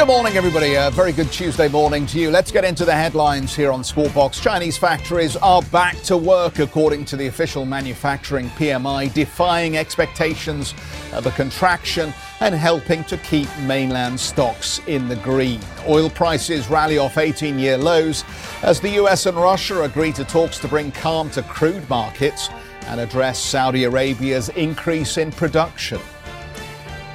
Good morning, everybody. A very good Tuesday morning to you. Let's get into the headlines here on Squawk Chinese factories are back to work, according to the official manufacturing PMI, defying expectations of a contraction and helping to keep mainland stocks in the green. Oil prices rally off 18 year lows as the US and Russia agree to talks to bring calm to crude markets and address Saudi Arabia's increase in production.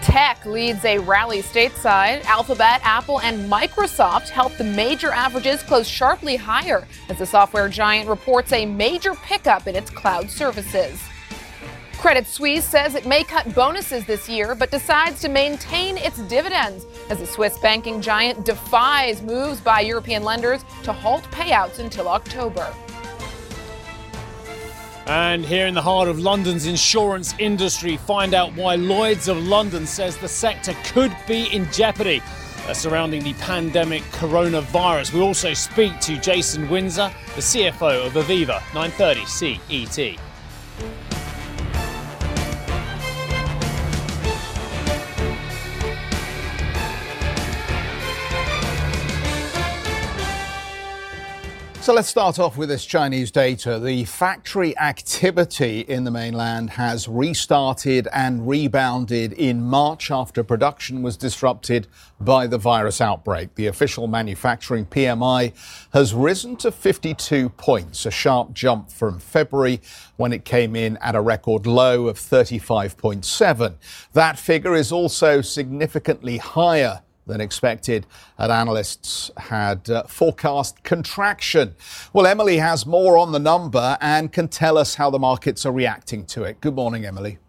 Tech leads a rally stateside. Alphabet, Apple, and Microsoft help the major averages close sharply higher as the software giant reports a major pickup in its cloud services. Credit Suisse says it may cut bonuses this year, but decides to maintain its dividends as the Swiss banking giant defies moves by European lenders to halt payouts until October. And here in the heart of London's insurance industry, find out why Lloyd's of London says the sector could be in jeopardy uh, surrounding the pandemic coronavirus. We also speak to Jason Windsor, the CFO of Aviva 930 CET. So let's start off with this Chinese data. The factory activity in the mainland has restarted and rebounded in March after production was disrupted by the virus outbreak. The official manufacturing PMI has risen to 52 points, a sharp jump from February when it came in at a record low of 35.7. That figure is also significantly higher than expected, and analysts had uh, forecast contraction. Well, Emily has more on the number and can tell us how the markets are reacting to it. Good morning, Emily.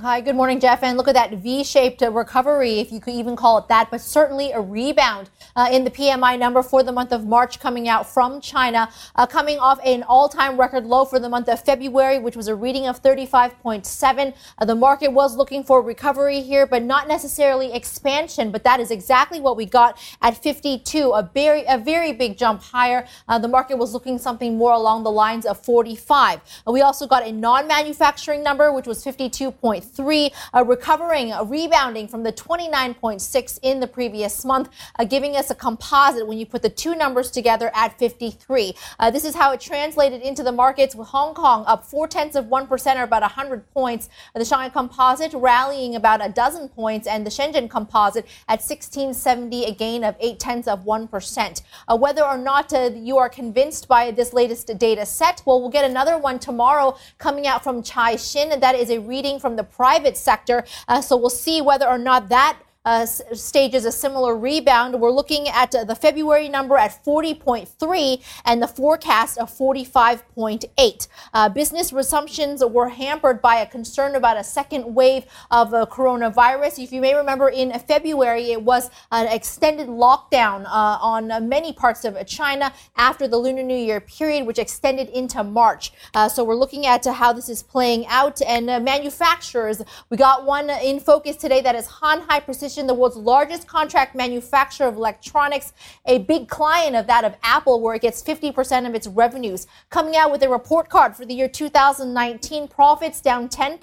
Hi, good morning, Geoff. And look at that V shaped recovery, if you could even call it that, but certainly a rebound uh, in the PMI number for the month of March coming out from China, uh, coming off an all time record low for the month of February, which was a reading of 35.7. Uh, the market was looking for recovery here, but not necessarily expansion. But that is exactly what we got at 52, a very, a very big jump higher. Uh, the market was looking something more along the lines of 45. Uh, we also got a non manufacturing number, which was 52.3 three, uh, recovering, uh, rebounding from the 29.6 in the previous month, uh, giving us a composite when you put the two numbers together at 53. Uh, this is how it translated into the markets with Hong Kong up four tenths of 1% or about 100 points. The Shanghai Composite rallying about a dozen points and the Shenzhen Composite at 1670, a gain of eight tenths of 1%. Uh, whether or not you are convinced by this latest data set, well, we'll get another one tomorrow coming out from Chai Caixin. That is a reading from the private sector. Uh, so we'll see whether or not that uh, stages a similar rebound. We're looking at uh, the February number at 40.3 and the forecast of 45.8. Uh, business resumptions were hampered by a concern about a second wave of uh, coronavirus. If you may remember, in February, it was an extended lockdown uh, on many parts of China after the Lunar New Year period, which extended into March. Uh, so we're looking at how this is playing out. And manufacturers, we got one in focus today that is Hon Hai Precision the world's largest contract manufacturer of electronics, a big client of that of Apple, where it gets 50% of its revenues. Coming out with a report card for the year 2019, profits down 10%,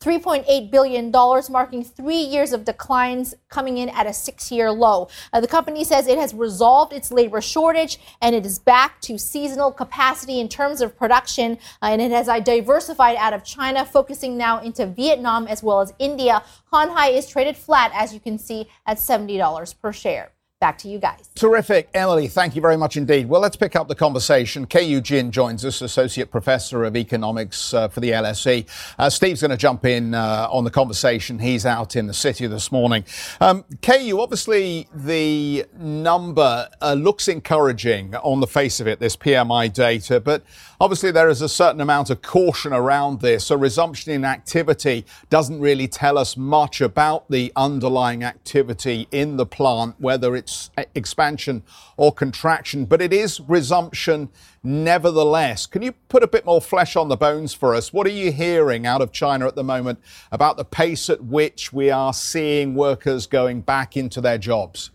$3.8 billion, marking three years of declines, coming in at a six year low. Uh, the company says it has resolved its labor shortage and it is back to seasonal capacity in terms of production, uh, and it has diversified out of China, focusing now into Vietnam as well as India. Hon Hai is traded flat as you can see, at $70 per share. Back to you guys. Terrific. Emily, thank you very much indeed. Well, let's pick up the conversation. Keyu Jin joins us, Associate Professor of Economics uh, for the LSE. Uh, Steve's going to jump in uh, on the conversation. He's out in the city this morning. Um, Keyou, obviously the number uh, looks encouraging on the face of it, this PMI data, but obviously there is a certain amount of caution around this. A resumption in activity doesn't really tell us much about the underlying activity in the plant, whether it's ex- expansion or contraction, but it is resumption nevertheless. Can you put a bit more flesh on the bones for us? What are you hearing out of China at the moment about the pace at which we are seeing workers going back into their jobs?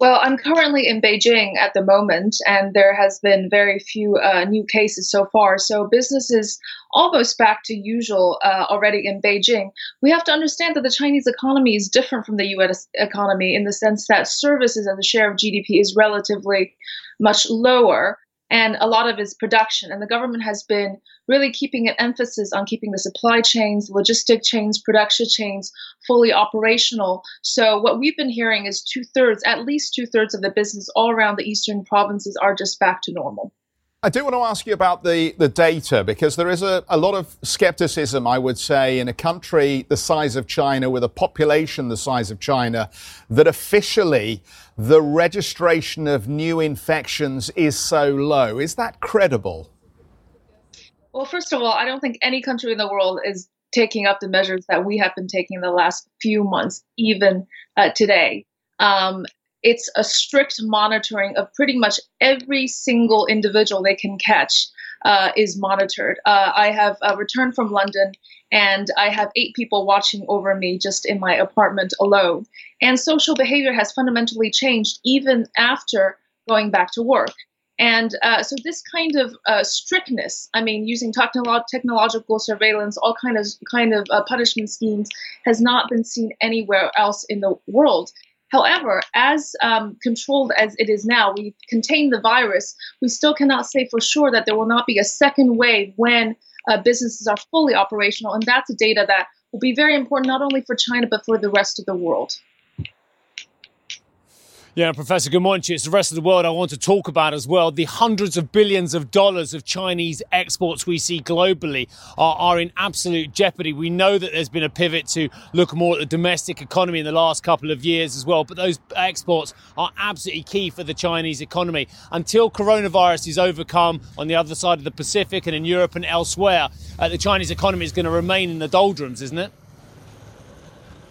Well, I'm currently in Beijing at the moment, and there has been very few uh, new cases so far. So business is almost back to usual uh, already in Beijing. We have to understand that the Chinese economy is different from the U.S. economy in the sense that services as a share of GDP is relatively much lower and a lot of its production. And the government has been really keeping an emphasis on keeping the supply chains, logistic chains, production chains fully operational. So what we've been hearing is two thirds, at least two thirds of the business all around the eastern provinces are just back to normal. I do want to ask you about the, the data because there is a, a lot of skepticism, I would say, in a country the size of China with a population the size of China that officially the registration of new infections is so low. Is that credible? Well, first of all, I don't think any country in the world is taking up the measures that we have been taking the last few months, even uh, today. Um, it's a strict monitoring of pretty much every single individual they can catch uh, is monitored. Uh, I have uh, returned from London and I have eight people watching over me just in my apartment alone. And social behavior has fundamentally changed even after going back to work. And uh, so this kind of uh, strictness, I mean, using technolo- technological surveillance, all kind of kind of uh, punishment schemes, has not been seen anywhere else in the world. However, as um, controlled as it is now, we contain the virus. We still cannot say for sure that there will not be a second wave when uh, businesses are fully operational, and that's a data that will be very important not only for China but for the rest of the world. Yeah, Professor, you. It's the rest of the world I want to talk about as well. The hundreds of billions of dollars of Chinese exports we see globally are, are in absolute jeopardy. We know that there's been a pivot to look more at the domestic economy in the last couple of years as well, but those exports are absolutely key for the Chinese economy. Until coronavirus is overcome on the other side of the Pacific and in Europe and elsewhere, uh, the Chinese economy is going to remain in the doldrums, isn't it?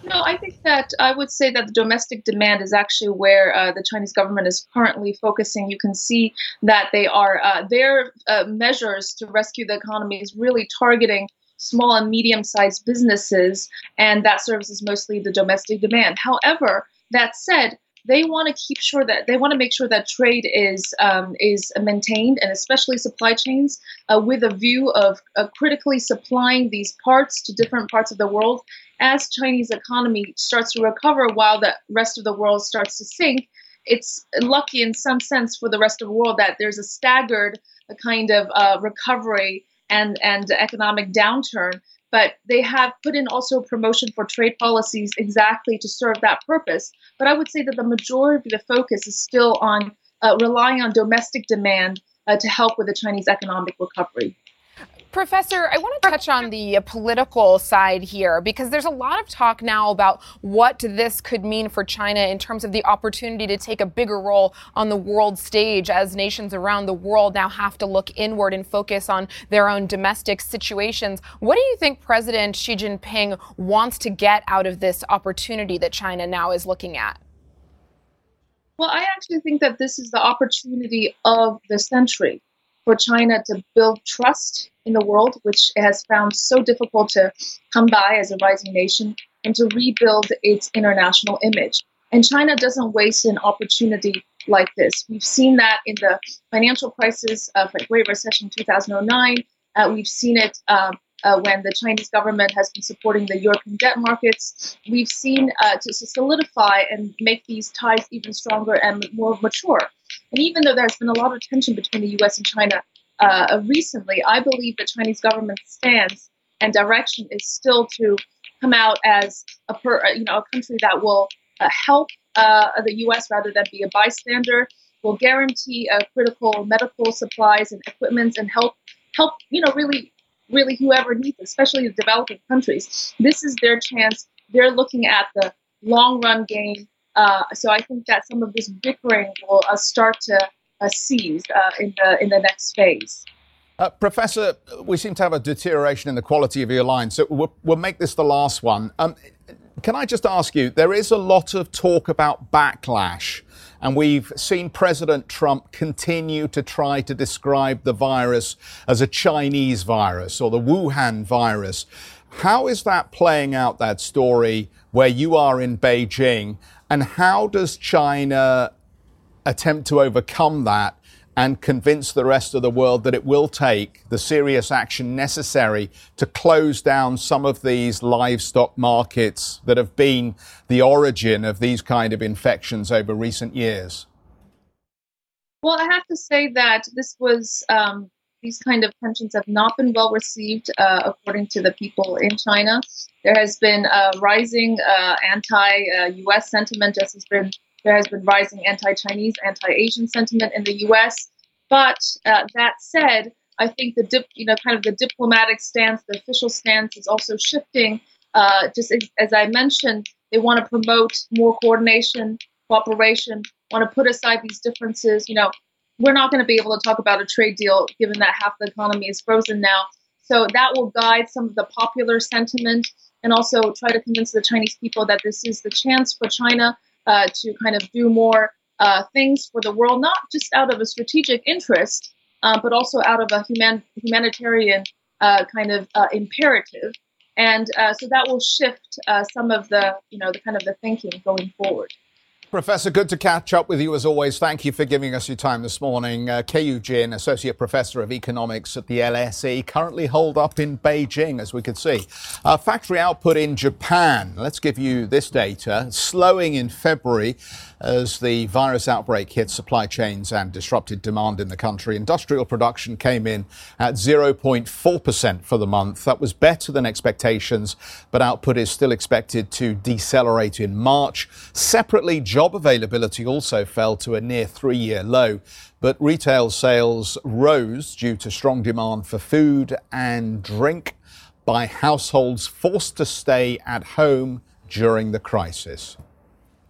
No, I think that I would say that the domestic demand is actually where uh, the Chinese government is currently focusing. You can see that they are uh, their uh, measures to rescue the economy is really targeting small and medium-sized businesses, and that services mostly the domestic demand. However, that said, they want to keep sure that they want to make sure that trade is um, is maintained and especially supply chains uh, with a view of uh, critically supplying these parts to different parts of the world as Chinese economy starts to recover while the rest of the world starts to sink. It's lucky in some sense for the rest of the world that there's a staggered kind of uh, recovery and and economic downturn but they have put in also promotion for trade policies exactly to serve that purpose. But I would say that the majority of the focus is still on uh, relying on domestic demand uh, to help with the Chinese economic recovery. Professor, I want to touch on the uh, political side here because there's a lot of talk now about what this could mean for China in terms of the opportunity to take a bigger role on the world stage as nations around the world now have to look inward and focus on their own domestic situations. What do you think President Xi Jinping wants to get out of this opportunity that China now is looking at? Well, I actually think that this is the opportunity of the century for China to build trust in the world, which it has found so difficult to come by as a rising nation, and to rebuild its international image. And China doesn't waste an opportunity like this. We've seen that in the financial crisis of the Great Recession 2009. Uh, we've seen it um, uh, when the Chinese government has been supporting the European debt markets. We've seen uh, to solidify and make these ties even stronger and more mature. And even though there's been a lot of tension between the U.S. and China uh, recently, I believe the Chinese government stance and direction is still to come out as a per, uh, you know a country that will uh, help uh, the U.S. rather than be a bystander. Will guarantee uh, critical medical supplies and equipment and help help you know really really whoever needs, it, especially the developing countries. This is their chance. They're looking at the long run game. Uh, so I think that some of this bickering will start to uh, seized uh, in the in the next phase. Uh, Professor, we seem to have a deterioration in the quality of your line, so we'll, we'll make this the last one. Um, Can I just ask you, there is a lot of talk about backlash, and we've seen President Trump continue to try to describe the virus as a Chinese virus or the Wuhan virus. How is that playing out, that story, where you are in Beijing? And how does China attempt to overcome that and convince the rest of the world that it will take the serious action necessary to close down some of these livestock markets that have been the origin of these kind of infections over recent years? Well, I have to say that this was um, these kind of tensions have not been well received uh, according to the people in China. There has been a rising uh, anti-U.S. sentiment, just as been there has been rising anti-Chinese, anti-Asian sentiment in the U.S. But uh, that said, I think the dip, you know, kind of the diplomatic stance, the official stance is also shifting. Uh, just as, as, I mentioned, they want to promote more coordination, cooperation, want to put aside these differences. You know, we're not going to be able to talk about a trade deal given that half the economy is frozen now. So that will guide some of the popular sentiment and also try to convince the Chinese people that this is the chance for China uh, to kind of do more uh, things for the world, not just out of a strategic interest, uh, but also out of a human humanitarian uh, kind of uh, imperative. And uh, so that will shift some of the, you know, the kind of the thinking going forward. Professor, good to catch up with you as always. Thank you for giving us your time this morning. Uh, Jin, Associate Professor of Economics at the LSE, currently holed up in Beijing, as we could see. Uh, factory output in Japan, let's give you this data, slowing in February as the virus outbreak hit supply chains and disrupted demand in the country. Industrial production came in at 0.4% for the month. That was better than expectations, but output is still expected to decelerate in March. Separately, job availability also fell to a near three year low. But retail sales rose due to strong demand for food and drink by households forced to stay at home during the crisis.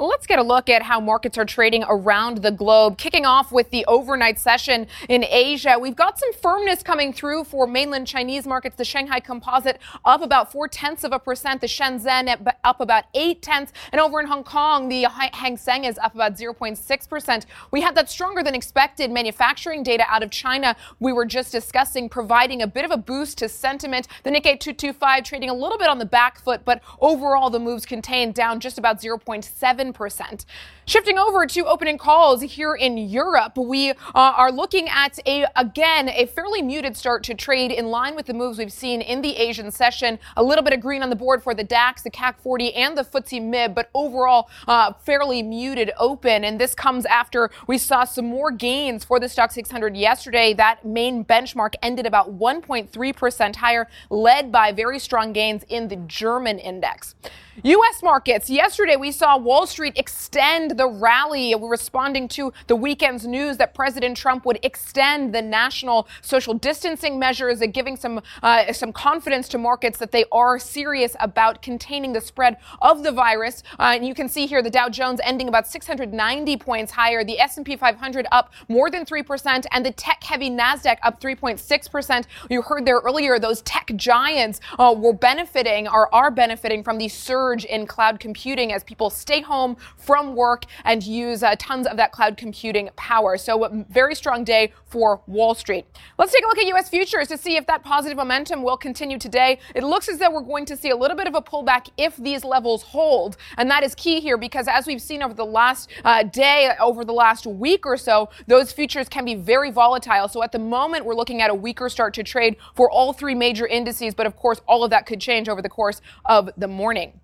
Let's get a look at how markets are trading around the globe. Kicking off with the overnight session in Asia, we've got some firmness coming through for mainland Chinese markets. The Shanghai Composite up about four tenths of a percent. The Shenzhen up about eight tenths. And over in Hong Kong, the Hang Seng is up about 0.6 percent. We had that stronger than expected manufacturing data out of China. We were just discussing providing a bit of a boost to sentiment. The Nikkei 225 trading a little bit on the back foot, but overall the moves contained down just about 0.7 7%. Shifting over to opening calls here in Europe, we uh, are looking at a again a fairly muted start to trade in line with the moves we've seen in the Asian session. A little bit of green on the board for the DAX, the CAC 40, and the FTSE MIB, but overall uh, fairly muted open. And this comes after we saw some more gains for the Stoxx 600 yesterday. That main benchmark ended about 1.3% higher, led by very strong gains in the German index. U.S. markets. Yesterday, we saw Wall Street extend the rally. Responding to the weekend's news that President Trump would extend the national social distancing measures, uh, giving some uh, some confidence to markets that they are serious about containing the spread of the virus. Uh, and you can see here the Dow Jones ending about 690 points higher, the S&P 500 up more than three percent, and the tech-heavy Nasdaq up 3.6 percent. You heard there earlier; those tech giants uh, were benefiting or are benefiting from the surge in cloud computing as people stay home from work and use uh, tons of that cloud computing power. So, a very strong day for Wall Street. Let's take a look at U.S. futures to see if that positive momentum will continue today. It looks as though we're going to see a little bit of a pullback if these levels hold. And that is key here because as we've seen over the last uh, day, over the last week or so, those futures can be very volatile. So, at the moment, we're looking at a weaker start to trade for all three major indices. But of course, all of that could change over the course of the morning.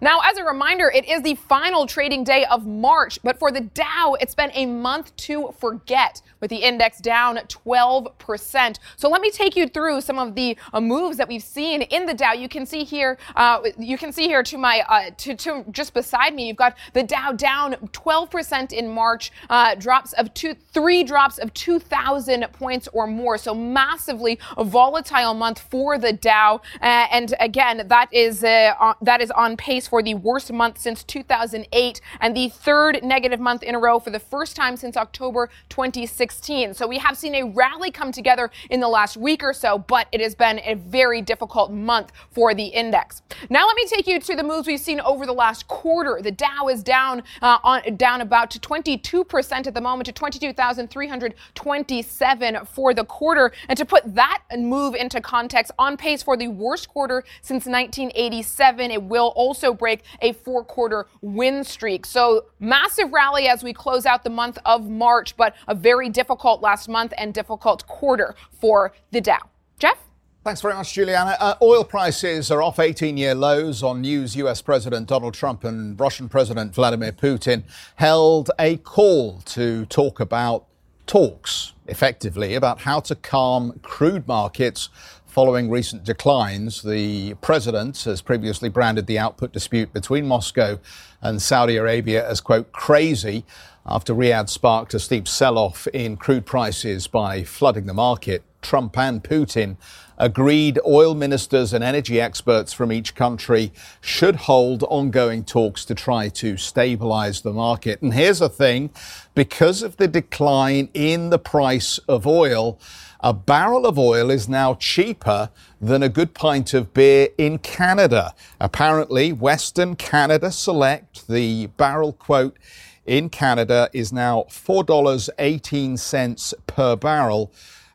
Now, as a reminder, it is the final trading day of March, but for the Dow, it's been a month to forget with the index down 12%. So let me take you through some of the uh, moves that we've seen in the Dow. You can see here, uh, you can see here to my, uh, to, to just beside me, you've got the Dow down 12% in March, uh, drops of two, three drops of 2,000 points or more. So massively volatile month for the Dow. Uh, and again, that is, uh, that is on pace for the worst month since 2008 and the third negative month in a row for the first time since October 2016. So we have seen a rally come together in the last week or so, but it has been a very difficult month for the index. Now let me take you to the moves we've seen over the last quarter. The Dow is down uh, on down about 22% at the moment to 22,327 for the quarter. And to put that move into context, on pace for the worst quarter since 1987. It will also break a four-quarter win streak. So massive rally as we close out the month of March, but a very difficult last month and difficult quarter for the Dow. Geoff? Thanks very much, Julianna. Uh, oil prices are off 18 year lows on news. US President Donald Trump and Russian President Vladimir Putin held a call to talk about talks, effectively, about how to calm crude markets following recent declines. The president has previously branded the output dispute between Moscow and Saudi Arabia as, quote, crazy after Riyadh sparked a steep sell off in crude prices by flooding the market. Trump and Putin agreed oil ministers and energy experts from each country should hold ongoing talks to try to stabilize the market. And here's the thing because of the decline in the price of oil, a barrel of oil is now cheaper than a good pint of beer in Canada. Apparently, Western Canada Select, the barrel quote in Canada, is now $4.18 per barrel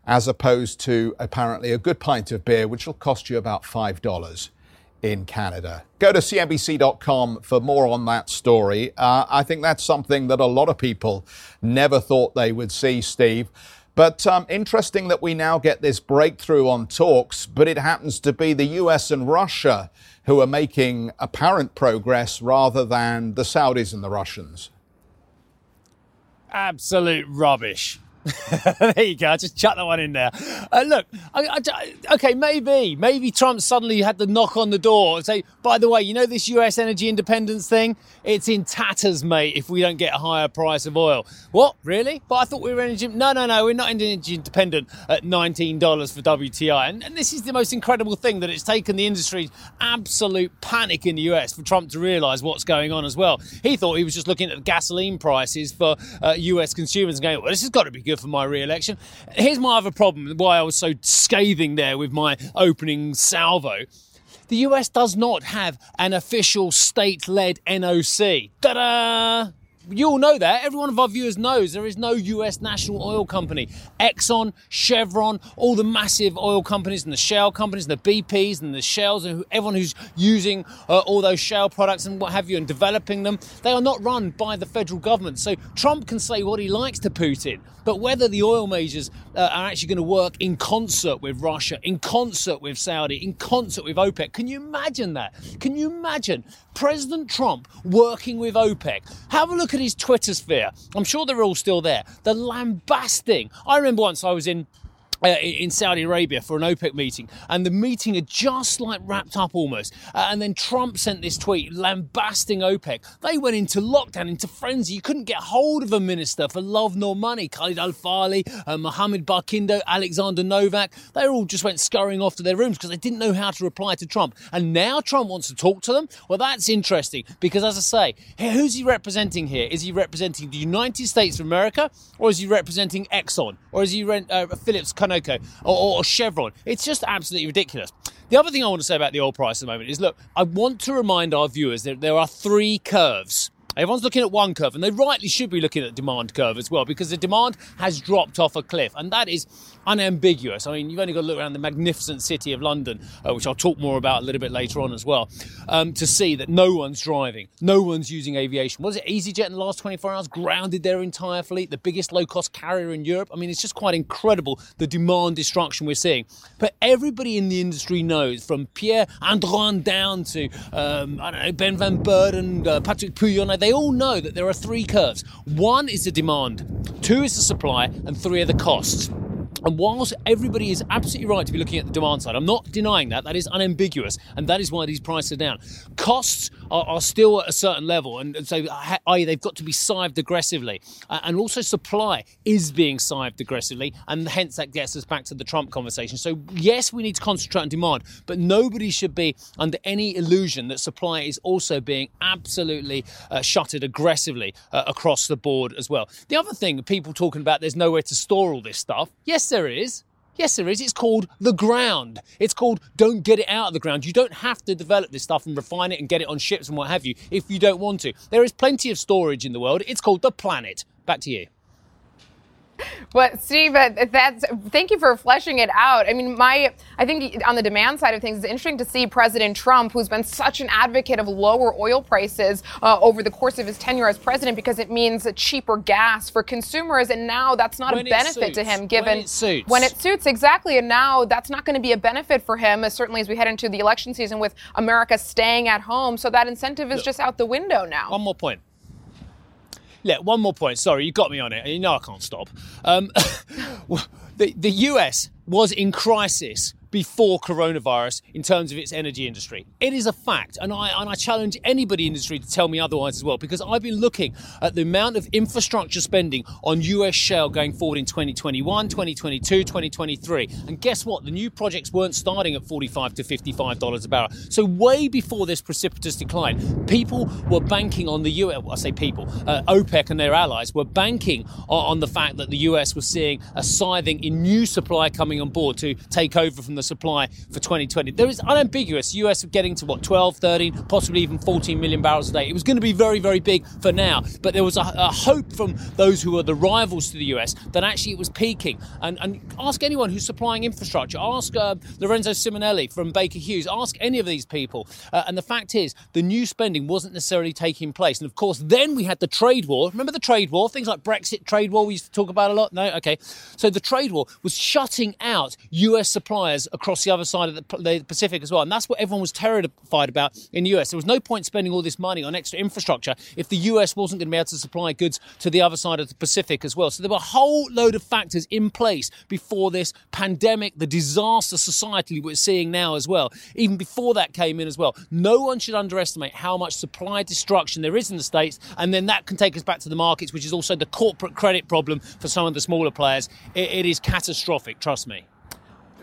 as opposed to apparently a good pint of beer, which will cost you about $5 in Canada. Go to CNBC.com for more on that story. Uh, I think that's something that a lot of people never thought they would see, Steve. But um, interesting that we now get this breakthrough on talks, but it happens to be the US and Russia who are making apparent progress rather than the Saudis and the Russians. Absolute rubbish. there you go. I just chuck that one in there. Uh, look, I, I, okay, maybe, maybe Trump suddenly had to knock on the door and say, by the way, you know this US energy independence thing? It's in tatters, mate, if we don't get a higher price of oil. What? Really? But I thought we were energy. No, no, no, we're not energy independent at $19 for WTI. And, and this is the most incredible thing that it's taken the industry's absolute panic in the US for Trump to realize what's going on as well. He thought he was just looking at the gasoline prices for uh, US consumers and going, well, this has got to be good for my re-election. Here's my other problem, why I was so scathing there with my opening salvo. The US does not have an official state-led NOC. Ta-da! You all know that. Every one of our viewers knows there is no US national oil company. Exxon, Chevron, all the massive oil companies and the shale companies and the BPs and the shells and everyone who's using uh, all those shale products and what have you and developing them, they are not run by the federal government. So Trump can say what he likes to Putin, but whether the oil majors uh, are actually going to work in concert with Russia, in concert with Saudi, in concert with OPEC, can you imagine that? Can you imagine President Trump working with OPEC? Have a look at at his Twitter sphere. I'm sure they're all still there. The lambasting. I remember once I was in uh, in Saudi Arabia for an OPEC meeting, and the meeting had just like wrapped up almost. Uh, and then Trump sent this tweet lambasting OPEC. They went into lockdown, into frenzy. You couldn't get hold of a minister for love nor money. Khalid Al Falih, uh, Mohammed Barkindo, Alexander Novak, they all just went scurrying off to their rooms because they didn't know how to reply to Trump. And now Trump wants to talk to them? Well, that's interesting because, as I say, who's he representing here? Is he representing the United States of America or is he representing Exxon or is he re- uh, Phillips? Conoco or, or Chevron. It's just absolutely ridiculous. The other thing I want to say about the oil price at the moment is look, I want to remind our viewers that there are three curves Everyone's looking at one curve, and they rightly should be looking at demand curve as well, because the demand has dropped off a cliff, and that is unambiguous. I mean, you've only got to look around the magnificent city of London, uh, which I'll talk more about a little bit later on as well, um, to see that no one's driving, no one's using aviation. Was it EasyJet in the last 24 hours grounded their entire fleet, the biggest low cost carrier in Europe? I mean, it's just quite incredible the demand destruction we're seeing. But everybody in the industry knows, from Pierre Andurand down to um, I don't know Ben Van Beurden, uh, Patrick Pouyanné, they all know that there are three curves. One is the demand, two is the supply, and three are the costs. And whilst everybody is absolutely right to be looking at the demand side, I'm not denying that. That is unambiguous, and that is why these prices are down. Costs are, are still at a certain level, and, so i.e. they've got to be sived aggressively, uh, and also supply is being sived aggressively, and hence that gets us back to the Trump conversation. So yes, we need to concentrate on demand, but nobody should be under any illusion that supply is also being absolutely uh, shuttered aggressively uh, across the board as well. The other thing, people talking about there's nowhere to store all this stuff. Yes, there is. Yes, there is. It's called the ground. It's called don't get it out of the ground. You don't have to develop this stuff and refine it and get it on ships and what have you if you don't want to. There is plenty of storage in the world. It's called the planet. Back to you. Well, Steve, uh, that's thank you for fleshing it out. I mean, my I think on the demand side of things, it's interesting to see President Trump, who's been such an advocate of lower oil prices uh, over the course of his tenure as president, because it means cheaper gas for consumers, and now that's not When a benefit to him. Given When it suits. when it suits exactly, and now that's not going to be a benefit for him, as certainly as we head into the election season with America staying at home. So that incentive is just out the window now. One more point. Yeah, one more point. Sorry, you got me on it. You know I can't stop. Um, the, the US was in crisis before coronavirus in terms of its energy industry. It is a fact, and I and I challenge anybody in the industry to tell me otherwise as well, because I've been looking at the amount of infrastructure spending on US shale going forward in 2021, 2022, 2023. And guess what? The new projects weren't starting at 45 to 55 dollars a barrel. So way before this precipitous decline, people were banking on the US. I say people, uh, OPEC and their allies were banking on, on the fact that the US was seeing a scything in new supply coming on board to take over from the supply for 2020. There is unambiguous US getting to what 12, 13, possibly even 14 million barrels a day. It was going to be very, very big for now, but there was a, a hope from those who are the rivals to the US that actually it was peaking. And, and ask anyone who's supplying infrastructure. Ask uh, Lorenzo Simonelli from Baker Hughes. Ask any of these people. Uh, and the fact is, the new spending wasn't necessarily taking place. And of course, then we had the trade war. Remember the trade war? Things like Brexit, trade war. We used to talk about a lot. No, okay. So the trade war was shutting out US suppliers across the other side of the, Pacific as well. And that's what everyone was terrified about in the US. There was no point spending all this money on extra infrastructure if the US wasn't going to be able to supply goods to the other side of the Pacific as well. So there were a whole load of factors in place before this pandemic, the disaster society we're seeing now as well. Even before that came in as well. No one should underestimate how much supply destruction there is in the States. And then that can take us back to the markets, which is also the corporate credit problem for some of the smaller players. it, it is catastrophic, trust me.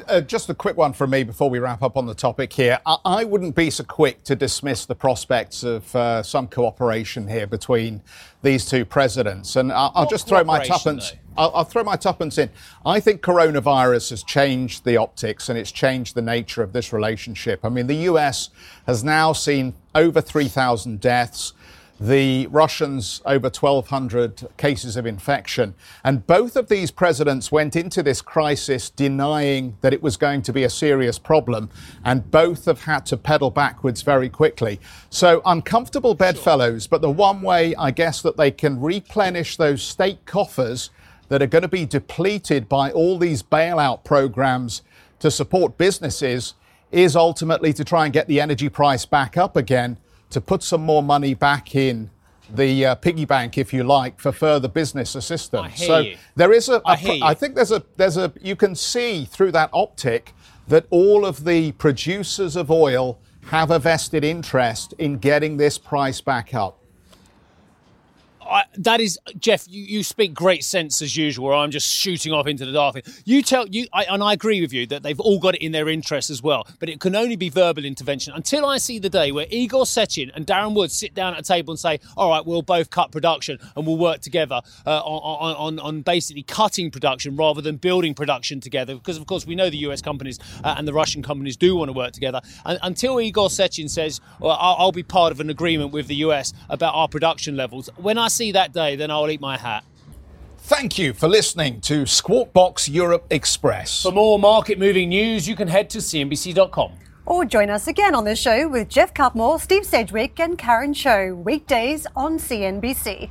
Uh, just a quick one from me before we wrap up on the topic here. I, I wouldn't be so quick to dismiss the prospects of uh, some cooperation here between these two presidents. And I, I'll just throw my tuppence. I'll, I'll throw my tuppence in. I think coronavirus has changed the optics and it's changed the nature of this relationship. I mean, the US has now seen over 3,000 deaths. The Russians over 1,200 cases of infection. And both of these presidents went into this crisis denying that it was going to be a serious problem. And both have had to pedal backwards very quickly. So uncomfortable bedfellows. But the one way, I guess, that they can replenish those state coffers that are going to be depleted by all these bailout programs to support businesses is ultimately to try and get the energy price back up again to put some more money back in the uh, piggy bank, if you like, for further business assistance. I so you. there is a, I a hear you. I think there's a there's a you can see through that optic that all of the producers of oil have a vested interest in getting this price back up. I, that is Geoff. You, you speak great sense as usual. I'm just shooting off into the dark. You tell you, I, and I agree with you that they've all got it in their interest as well. But it can only be verbal intervention until I see the day where Igor Sechin and Darren Woods sit down at a table and say, "All right, we'll both cut production and we'll work together uh, on, on on basically cutting production rather than building production together." Because of course we know the U.S. companies uh, and the Russian companies do want to work together. And, until Igor Sechin says, "Well, I'll, I'll be part of an agreement with the U.S. about our production levels," when I see that day, then I'll eat my hat. Thank you for listening to Squawk Box Europe Express. For more market moving news, you can head to CNBC.com. Or join us again on the show with Geoff Cutmore, Steve Sedgwick, and Karen Tso, weekdays on CNBC.